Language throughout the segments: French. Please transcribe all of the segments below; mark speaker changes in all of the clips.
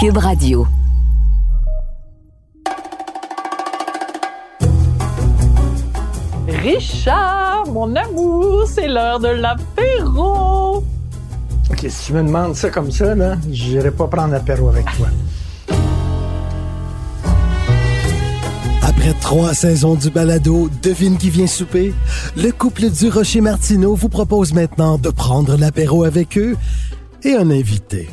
Speaker 1: Cube Radio.
Speaker 2: Richard, mon amour, c'est l'heure de l'apéro.
Speaker 3: OK, si tu me demandes ça comme ça, là, j'irai pas prendre l'apéro avec toi.
Speaker 4: Après trois saisons du balado Devine qui vient souper, le couple du Rocher Martineau vous propose maintenant de prendre l'apéro avec eux et un invité.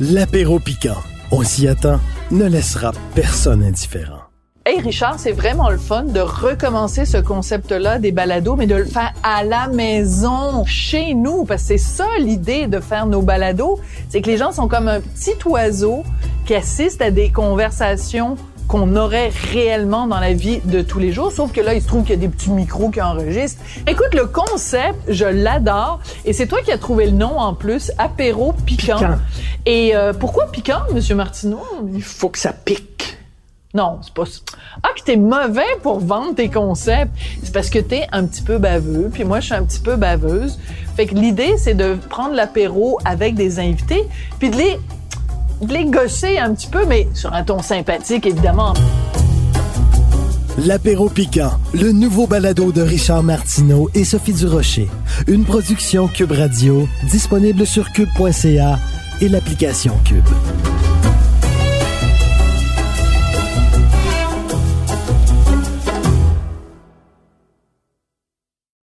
Speaker 4: L'apéro piquant. On s'y attend, ne laissera personne indifférent.
Speaker 2: Hey Richard, c'est vraiment le fun de recommencer ce concept-là des balados, mais de le faire à la maison, chez nous, parce que c'est ça l'idée de faire nos balados, c'est que les gens sont comme un petit oiseau qui assiste à des conversations qu'on aurait réellement dans la vie de tous les jours, sauf que là, il se trouve qu'il y a des petits micros qui enregistrent. Écoute, le concept, je l'adore, et c'est toi qui as trouvé le nom en plus, apéro piquant.
Speaker 3: Piquant.
Speaker 2: Et euh, pourquoi piquant, Monsieur Martineau?
Speaker 3: Il faut que ça pique.
Speaker 2: Non, c'est pas ça. Ah, que t'es mauvais pour vendre tes concepts. C'est parce que t'es un petit peu baveux, puis moi, je suis un petit peu baveuse. Fait que l'idée, c'est de prendre l'apéro avec des invités, puis de les, de les gosser un petit peu, mais sur un ton sympathique, évidemment.
Speaker 4: L'apéro piquant, le nouveau balado de Richard Martineau et Sophie Durocher. Une production Cube Radio, disponible sur cube.ca et l'application Cube.